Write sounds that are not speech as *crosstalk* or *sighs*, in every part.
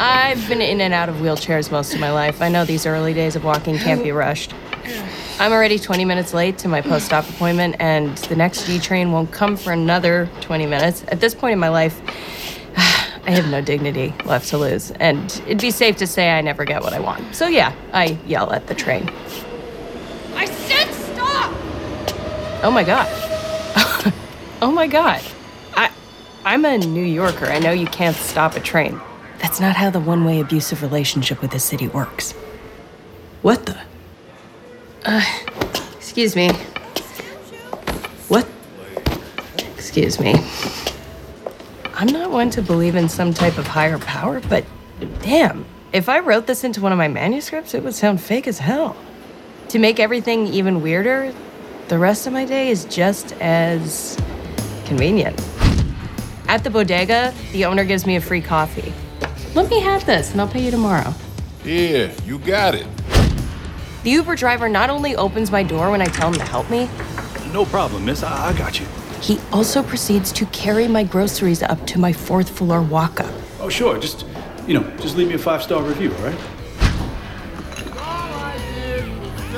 I've been in and out of wheelchairs most of my life. I know these early days of walking can't be rushed. I'm already 20 minutes late to my post op appointment, and the next G train won't come for another 20 minutes. At this point in my life, *sighs* I have no dignity left to lose, and it'd be safe to say I never get what I want. So, yeah, I yell at the train. I said stop! Oh my god. *laughs* oh my god. I I'm a New Yorker. I know you can't stop a train. That's not how the one-way abusive relationship with the city works. What the? Uh, excuse me. What? Excuse me. I'm not one to believe in some type of higher power, but damn, if I wrote this into one of my manuscripts, it would sound fake as hell. To make everything even weirder, the rest of my day is just as convenient. At the bodega, the owner gives me a free coffee. Let me have this and I'll pay you tomorrow. Yeah, you got it. The Uber driver not only opens my door when I tell him to help me, No problem, miss. I, I got you. he also proceeds to carry my groceries up to my fourth floor walk up. Oh, sure. Just, you know, just leave me a five star review, all right?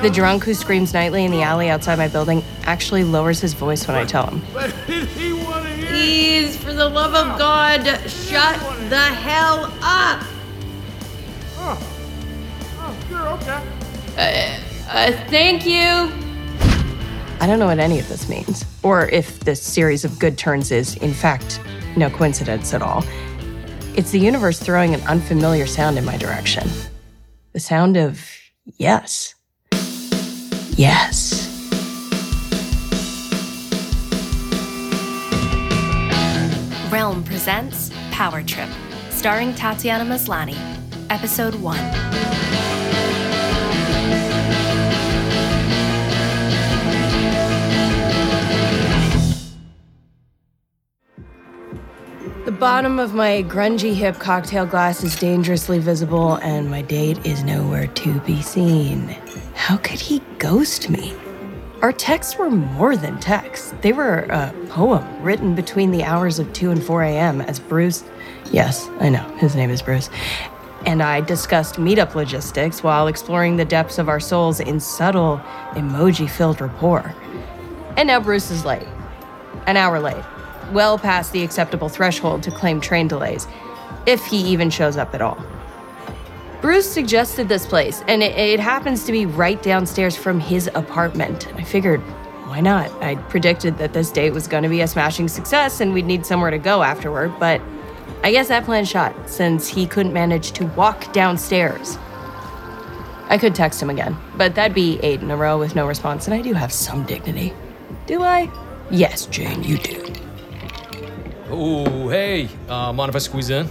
The drunk who screams nightly in the alley outside my building actually lowers his voice when I tell him. *laughs* Please, for the love of God, shut the hell up! Oh, sure, Uh, thank you. I don't know what any of this means, or if this series of good turns is, in fact, no coincidence at all. It's the universe throwing an unfamiliar sound in my direction. The sound of yes. Yes. Realm presents Power Trip, starring Tatiana Maslany. Episode 1. The bottom of my grungy hip cocktail glass is dangerously visible, and my date is nowhere to be seen. How could he ghost me? Our texts were more than texts. They were a poem written between the hours of 2 and 4 a.m. as Bruce, yes, I know, his name is Bruce, and I discussed meetup logistics while exploring the depths of our souls in subtle, emoji filled rapport. And now Bruce is late. An hour late. Well past the acceptable threshold to claim train delays, if he even shows up at all. Bruce suggested this place, and it, it happens to be right downstairs from his apartment. I figured, why not? I'd predicted that this date was going to be a smashing success and we'd need somewhere to go afterward, but I guess that plan shot since he couldn't manage to walk downstairs. I could text him again, but that'd be eight in a row with no response, and I do have some dignity. Do I? Yes, Jane, you do. Oh, hey. Uh, mind if I squeeze in?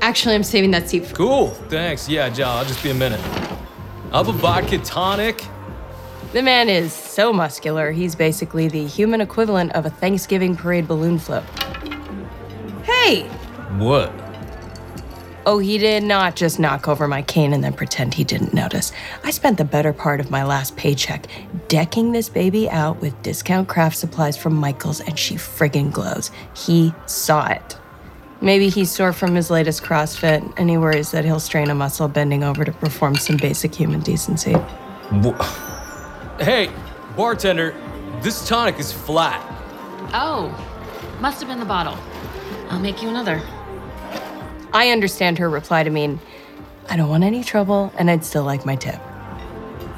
Actually, I'm saving that seat for. Cool. Thanks. Yeah, John, I'll just be a minute. I'll have a vodka tonic. The man is so muscular, he's basically the human equivalent of a Thanksgiving parade balloon float. Hey! What? Oh, he did not just knock over my cane and then pretend he didn't notice. I spent the better part of my last paycheck decking this baby out with discount craft supplies from Michaels, and she friggin' glows. He saw it. Maybe he's sore from his latest CrossFit, and he worries that he'll strain a muscle bending over to perform some basic human decency. Hey, bartender, this tonic is flat. Oh, must have been the bottle. I'll make you another. I understand her reply to mean, I don't want any trouble, and I'd still like my tip.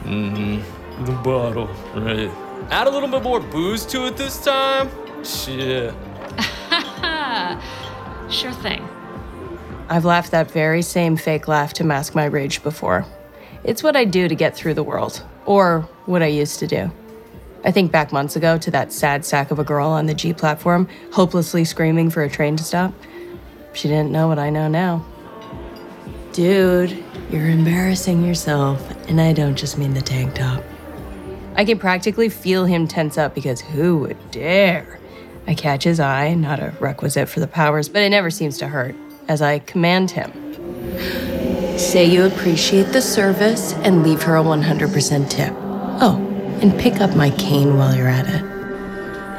Mhm. The bottle, right. Add a little bit more booze to it this time. Shit. *laughs* Sure thing. I've laughed that very same fake laugh to mask my rage before. It's what I do to get through the world, or what I used to do. I think back months ago to that sad sack of a girl on the G platform, hopelessly screaming for a train to stop. She didn't know what I know now. Dude, you're embarrassing yourself, and I don't just mean the tank top. I can practically feel him tense up because who would dare? I catch his eye, not a requisite for the powers, but it never seems to hurt, as I command him. Say you appreciate the service and leave her a 100% tip. Oh, and pick up my cane while you're at it.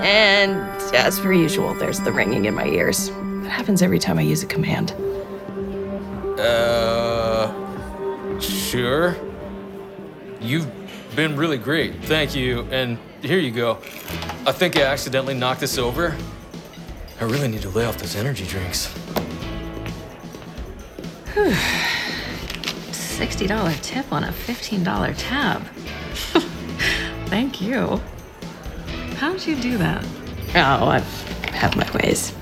And as per usual, there's the ringing in my ears. It happens every time I use a command. Uh, sure. You've been really great. Thank you. And here you go. I think I accidentally knocked this over. I really need to lay off those energy drinks. $60 tip on a $15 tab. *laughs* Thank you. How'd you do that? Oh, I have my ways.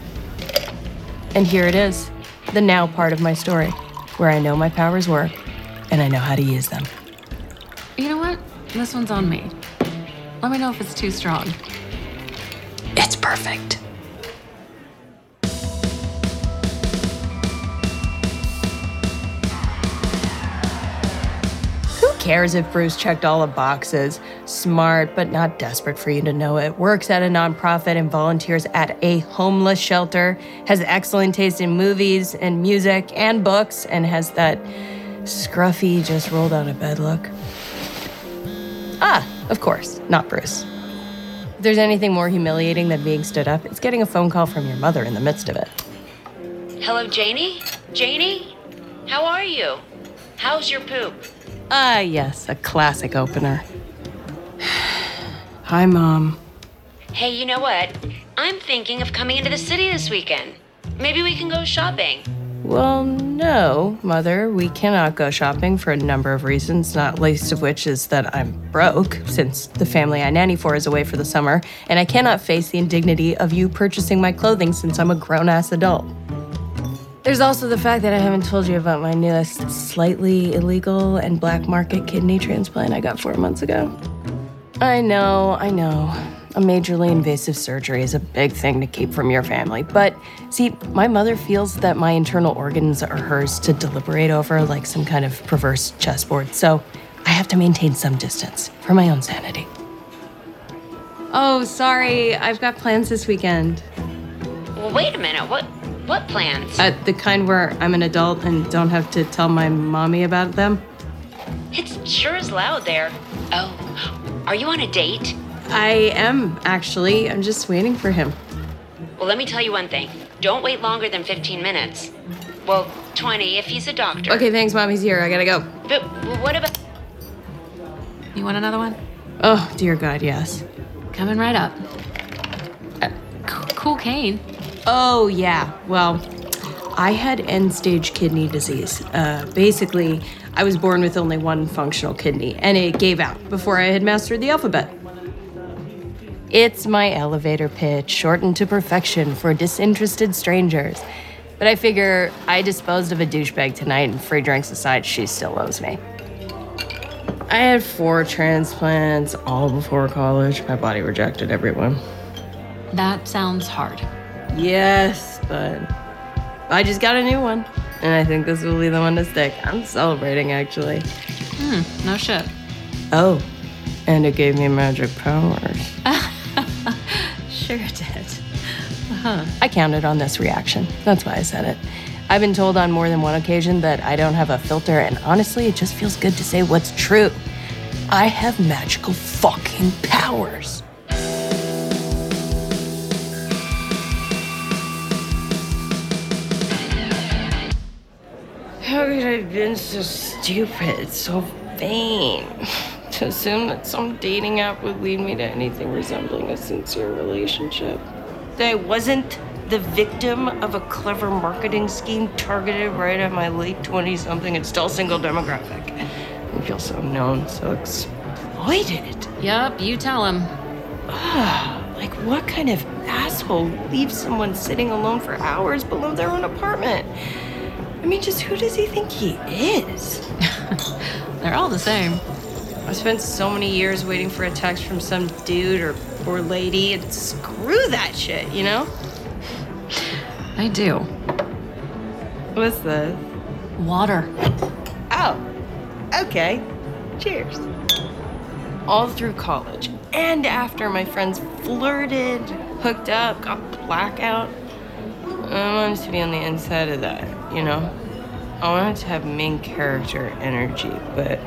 And here it is the now part of my story, where I know my powers work and I know how to use them. You know what? This one's on me. Let me know if it's too strong. It's perfect. Who cares if Bruce checked all the boxes? Smart, but not desperate for you to know it. Works at a nonprofit and volunteers at a homeless shelter. Has excellent taste in movies and music and books, and has that scruffy, just rolled out of bed look. Of course, not Bruce. If there's anything more humiliating than being stood up, it's getting a phone call from your mother in the midst of it. Hello, Janie? Janie? How are you? How's your poop? Ah, yes, a classic opener. *sighs* Hi, Mom. Hey, you know what? I'm thinking of coming into the city this weekend. Maybe we can go shopping. Well, no, Mother, we cannot go shopping for a number of reasons, not least of which is that I'm broke, since the family I nanny for is away for the summer, and I cannot face the indignity of you purchasing my clothing since I'm a grown ass adult. There's also the fact that I haven't told you about my newest slightly illegal and black market kidney transplant I got four months ago. I know, I know. A majorly invasive surgery is a big thing to keep from your family. But see, my mother feels that my internal organs are hers to deliberate over like some kind of perverse chessboard. So I have to maintain some distance for my own sanity. Oh, sorry. I've got plans this weekend. Well, wait a minute. What what plans? Uh, the kind where I'm an adult and don't have to tell my mommy about them. It's sure as loud there. Oh, are you on a date? I am, actually. I'm just waiting for him. Well, let me tell you one thing. Don't wait longer than 15 minutes. Well, 20 if he's a doctor. Okay, thanks, Mommy's here. I gotta go. But what about. You want another one? Oh, dear God, yes. Coming right up. Uh, c- cool cane. Oh, yeah. Well, I had end stage kidney disease. Uh, basically, I was born with only one functional kidney, and it gave out before I had mastered the alphabet. It's my elevator pitch, shortened to perfection for disinterested strangers. But I figure I disposed of a douchebag tonight, and free drinks aside, she still owes me. I had four transplants, all before college. My body rejected everyone. That sounds hard. Yes, but I just got a new one. And I think this will be the one to stick. I'm celebrating, actually. Hmm, no shit. Oh, and it gave me magic powers. I counted on this reaction. That's why I said it. I've been told on more than one occasion that I don't have a filter, and honestly, it just feels good to say what's true. I have magical fucking powers. How could I have been so stupid, so vain? To assume that some dating app would lead me to anything resembling a sincere relationship. That I wasn't the victim of a clever marketing scheme targeted right at my late 20 something and still single demographic. I feel so known, so exploited. Yup, you tell him. *sighs* Like, what kind of asshole leaves someone sitting alone for hours below their own apartment? I mean, just who does he think he is? *laughs* They're all the same. I spent so many years waiting for a text from some dude or lady, and screw that shit, you know? I do. What's this? Water. Oh, okay. Cheers. All through college and after my friends flirted, hooked up, got blackout, um, I wanted to be on the inside of that, you know? I wanted to have main character energy, but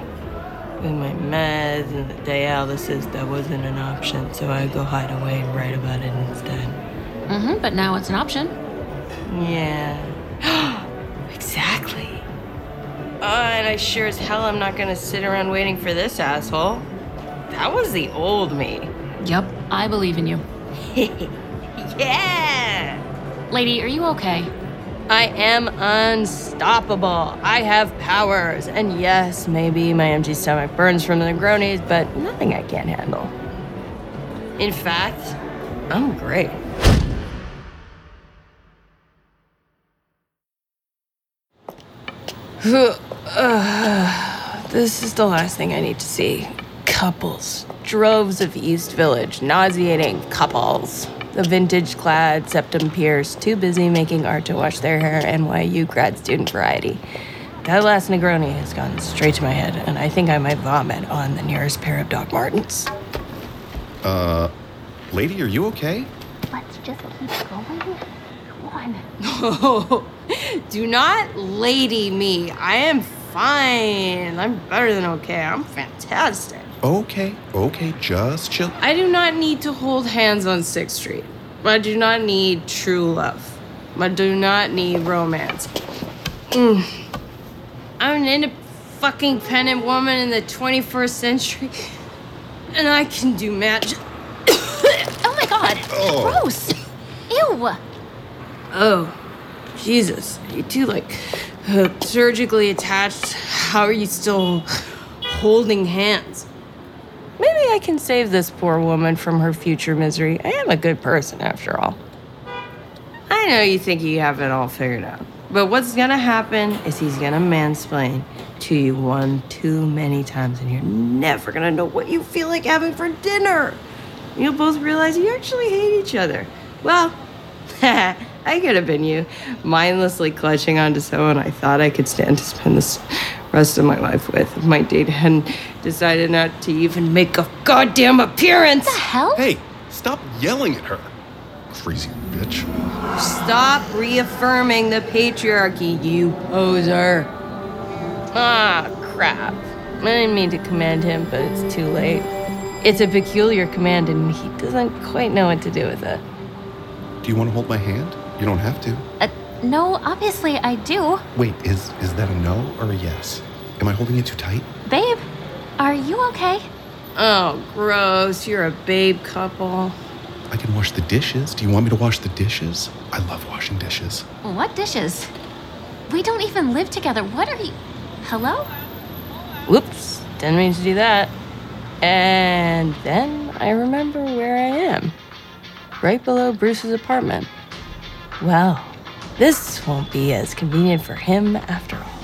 with my meds and the dialysis, that wasn't an option, so I go hide away and write about it instead. Mm-hmm, but now it's an option. Yeah. *gasps* exactly. Uh, and I sure as hell I'm not gonna sit around waiting for this asshole. That was the old me. Yup, I believe in you. *laughs* Yeah! Lady, are you okay? I am unstoppable. I have powers. And yes, maybe my empty stomach burns from the Negronis, but nothing I can't handle. In fact, I'm great. *sighs* this is the last thing I need to see. Couples. Droves of East Village. Nauseating couples. The vintage clad, septum pierced, too busy making art to wash their hair, NYU grad student variety. That last Negroni has gone straight to my head, and I think I might vomit on the nearest pair of Doc Martens. Uh, lady, are you okay? Let's just keep going. Come on. Oh, *laughs* *laughs* do not lady me. I am fine. I'm better than okay. I'm fantastic. Okay, okay, just chill. I do not need to hold hands on Sixth Street. I do not need true love. I do not need romance. Mm. I'm an independent fucking pendant woman in the 21st century, and I can do magic. *coughs* Oh my god. Oh. Gross. Ew. Oh, Jesus. You two, like, uh, surgically attached. How are you still holding hands? I can save this poor woman from her future misery. I am a good person, after all. I know you think you have it all figured out. But what's gonna happen is he's gonna mansplain to you one too many times, and you're never gonna know what you feel like having for dinner. You'll both realize you actually hate each other. Well, *laughs* I could have been you, mindlessly clutching onto someone I thought I could stand to spend the rest of my life with my date hadn't decided not to even make a goddamn appearance. What The hell? Hey, stop yelling at her. Crazy bitch. Stop reaffirming the patriarchy, you poser. Ah, crap. I didn't mean to command him, but it's too late. It's a peculiar command, and he doesn't quite know what to do with it. Do you want to hold my hand? You don't have to. Uh, no, obviously I do. Wait, is is that a no or a yes? Am I holding it too tight? Babe, are you okay? Oh, gross. You're a babe couple. I can wash the dishes. Do you want me to wash the dishes? I love washing dishes. What dishes? We don't even live together. What are you. Hello? Whoops. Didn't mean to do that. And then I remember where I am right below Bruce's apartment. Well, this won't be as convenient for him after all.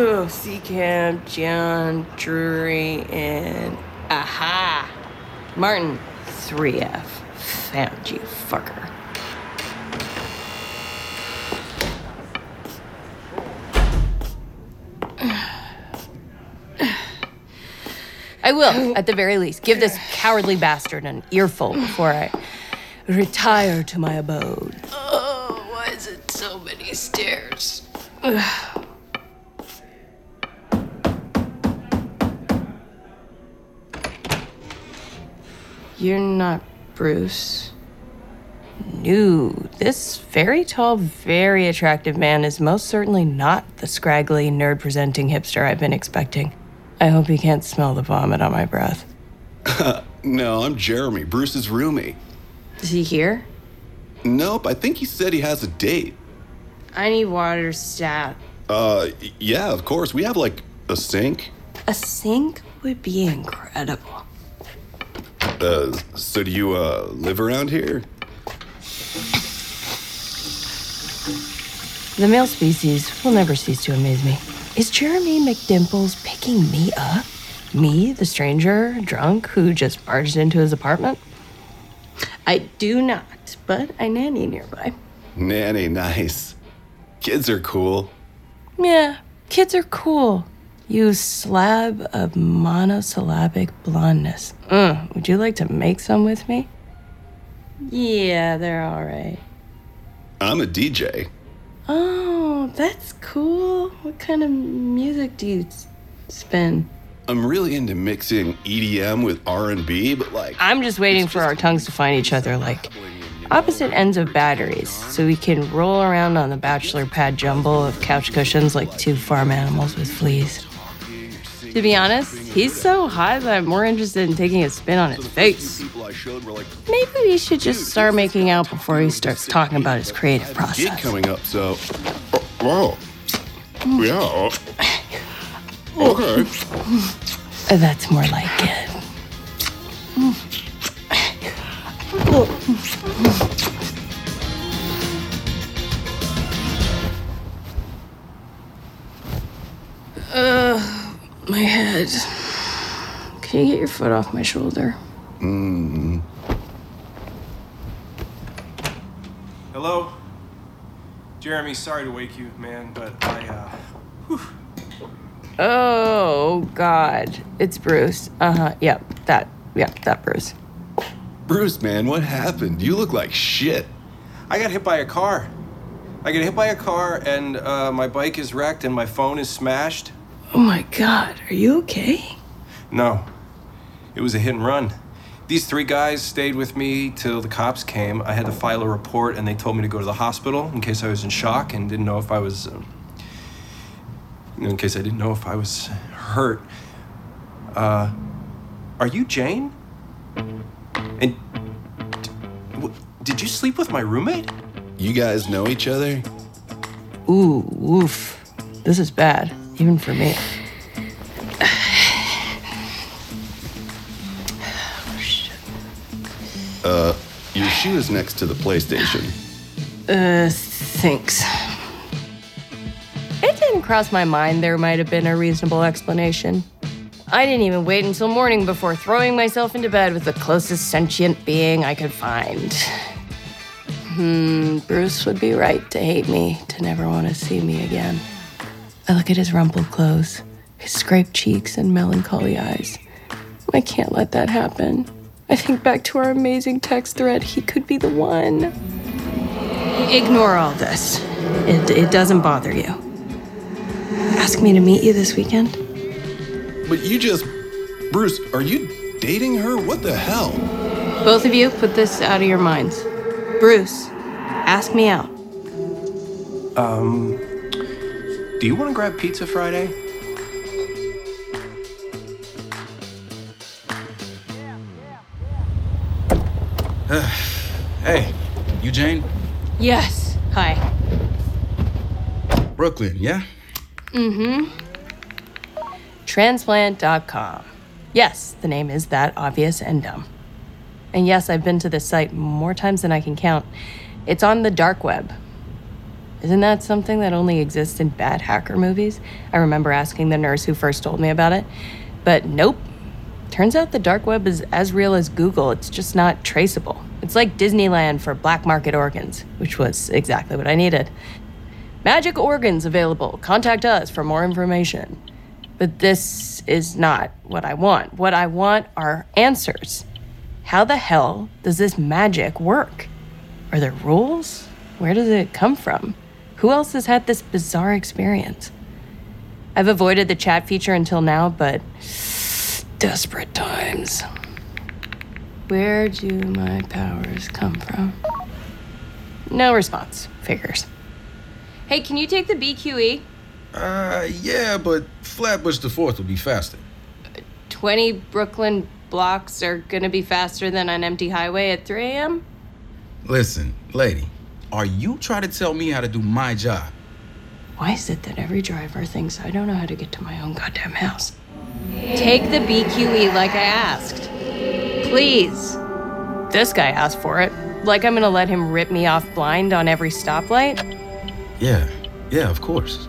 Oh, Seacamp, John, Drury, and aha! Martin, 3F. Found you, fucker. I will, at the very least, give this cowardly bastard an earful before I retire to my abode. Oh, why is it so many stairs? You're not Bruce. No, this very tall, very attractive man is most certainly not the scraggly, nerd presenting hipster I've been expecting. I hope he can't smell the vomit on my breath. *laughs* no, I'm Jeremy, Bruce's roomie. Is he here? Nope, I think he said he has a date. I need water stat. Uh, yeah, of course. We have like a sink. A sink would be incredible. Uh, so do you, uh, live around here? The male species will never cease to amaze me. Is Jeremy McDimples picking me up? Me, the stranger, drunk, who just barged into his apartment? I do not, but I nanny nearby. Nanny, nice. Kids are cool. Yeah, kids are cool. You slab of monosyllabic blondness. Mm, would you like to make some with me? Yeah, they're all right. I'm a DJ. Oh, that's cool. What kind of music do you spin? I'm really into mixing EDM with R&B, but like I'm just waiting for our tongues to find each other like opposite ends of batteries so we can roll around on the bachelor pad jumble of couch cushions like two farm animals with fleas. To be honest, he's so hot that I'm more interested in taking a spin on his face. Maybe we should just start making out before he starts talking about his creative process. coming up, so oh, wow. Mm. Yeah. Okay. *laughs* That's more like it. My. Can you get your foot off my shoulder? Mm. Hello? Jeremy, sorry to wake you, man, but I, uh. Oh, God. It's Bruce. Uh huh. Yep. That. Yep. That Bruce. Bruce, man, what happened? You look like shit. I got hit by a car. I got hit by a car, and uh, my bike is wrecked, and my phone is smashed. Oh, my God. Are you okay? No, it was a hit and run. These three guys stayed with me till the cops came. I had to file a report, and they told me to go to the hospital in case I was in shock and didn't know if I was. Um, in case I didn't know if I was hurt. Uh, are you Jane? And d- w- did you sleep with my roommate? You guys know each other? Ooh, woof. This is bad, even for me. Uh, your shoe is next to the PlayStation. Uh, thanks. It didn't cross my mind there might have been a reasonable explanation. I didn't even wait until morning before throwing myself into bed with the closest sentient being I could find. Hmm, Bruce would be right to hate me, to never want to see me again. I look at his rumpled clothes, his scraped cheeks, and melancholy eyes. I can't let that happen. I think back to our amazing text thread. He could be the one. Ignore all this. It, it doesn't bother you. Ask me to meet you this weekend. But you just. Bruce, are you dating her? What the hell? Both of you, put this out of your minds. Bruce, ask me out. Um, do you want to grab pizza Friday? *sighs* hey, you Jane? Yes. Hi. Brooklyn, yeah? Mm hmm. Transplant.com. Yes, the name is that obvious and dumb. And yes, I've been to this site more times than I can count. It's on the dark web. Isn't that something that only exists in bad hacker movies? I remember asking the nurse who first told me about it. But nope. Turns out the dark web is as real as Google, it's just not traceable. It's like Disneyland for black market organs, which was exactly what I needed. Magic organs available. Contact us for more information. But this is not what I want. What I want are answers. How the hell does this magic work? Are there rules? Where does it come from? Who else has had this bizarre experience? I've avoided the chat feature until now, but desperate times. Where do my powers come from? No response. Figures. Hey, can you take the BQE? Uh, yeah, but Flatbush to 4th will be faster. 20 Brooklyn blocks are gonna be faster than an empty highway at 3 a.m.? Listen, lady, are you trying to tell me how to do my job? Why is it that every driver thinks I don't know how to get to my own goddamn house? Take the BQE like I asked. Please. This guy asked for it. Like I'm gonna let him rip me off blind on every stoplight? Yeah, yeah, of course.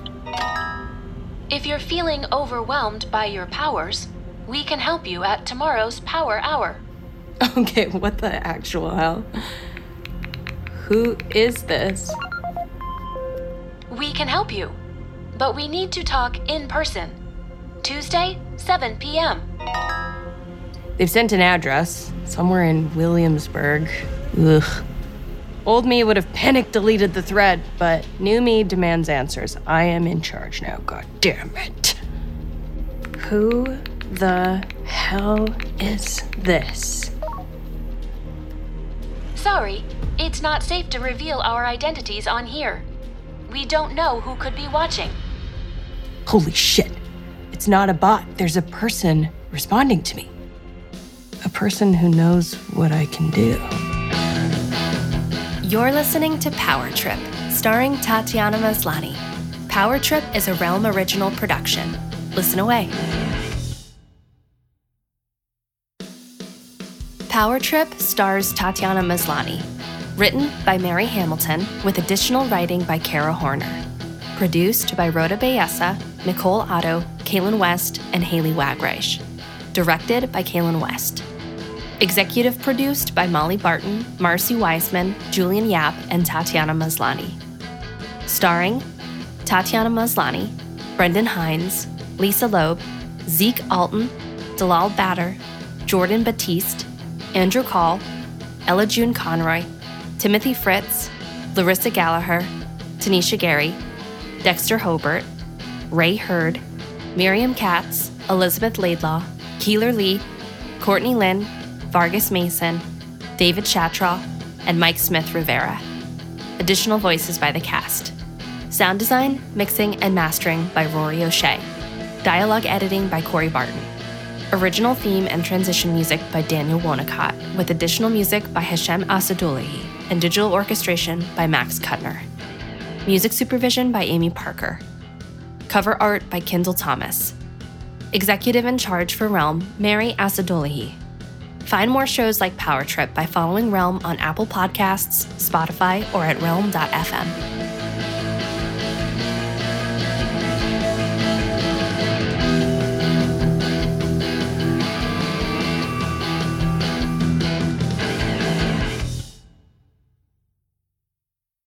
If you're feeling overwhelmed by your powers, we can help you at tomorrow's Power Hour. *laughs* Okay, what the actual hell? Who is this? We can help you, but we need to talk in person. Tuesday, 7 p.m. They've sent an address somewhere in Williamsburg. Ugh. Old me would have panic deleted the thread, but new me demands answers. I am in charge now, god damn it. Who the hell is this? Sorry, it's not safe to reveal our identities on here. We don't know who could be watching. Holy shit. It's not a bot. There's a person responding to me. A person who knows what I can do. You're listening to Power Trip, starring Tatiana Maslany. Power Trip is a Realm original production. Listen away. Power Trip stars Tatiana Maslany. Written by Mary Hamilton, with additional writing by Kara Horner. Produced by Rhoda Bayessa, Nicole Otto, Kaylin West, and Haley Wagreich. Directed by Kaylin West. Executive produced by Molly Barton, Marcy Weisman, Julian Yap, and Tatiana Maslany. Starring Tatiana Maslany, Brendan Hines, Lisa Loeb, Zeke Alton, Dalal Batter, Jordan Batiste, Andrew Call, Ella June Conroy, Timothy Fritz, Larissa Gallagher, Tanisha Gary, Dexter Hobart, Ray Hurd, Miriam Katz, Elizabeth Laidlaw, Keeler Lee, Courtney Lynn, Vargas Mason, David Shatraw, and Mike Smith Rivera. Additional voices by the cast. Sound design, mixing, and mastering by Rory O'Shea. Dialogue editing by Corey Barton. Original theme and transition music by Daniel Wonacott, with additional music by Hashem Asadullahi, and digital orchestration by Max Kuttner. Music supervision by Amy Parker. Cover art by Kendall Thomas. Executive in charge for Realm, Mary Asadullahi. Find more shows like Power Trip by following Realm on Apple Podcasts, Spotify, or at realm.fm.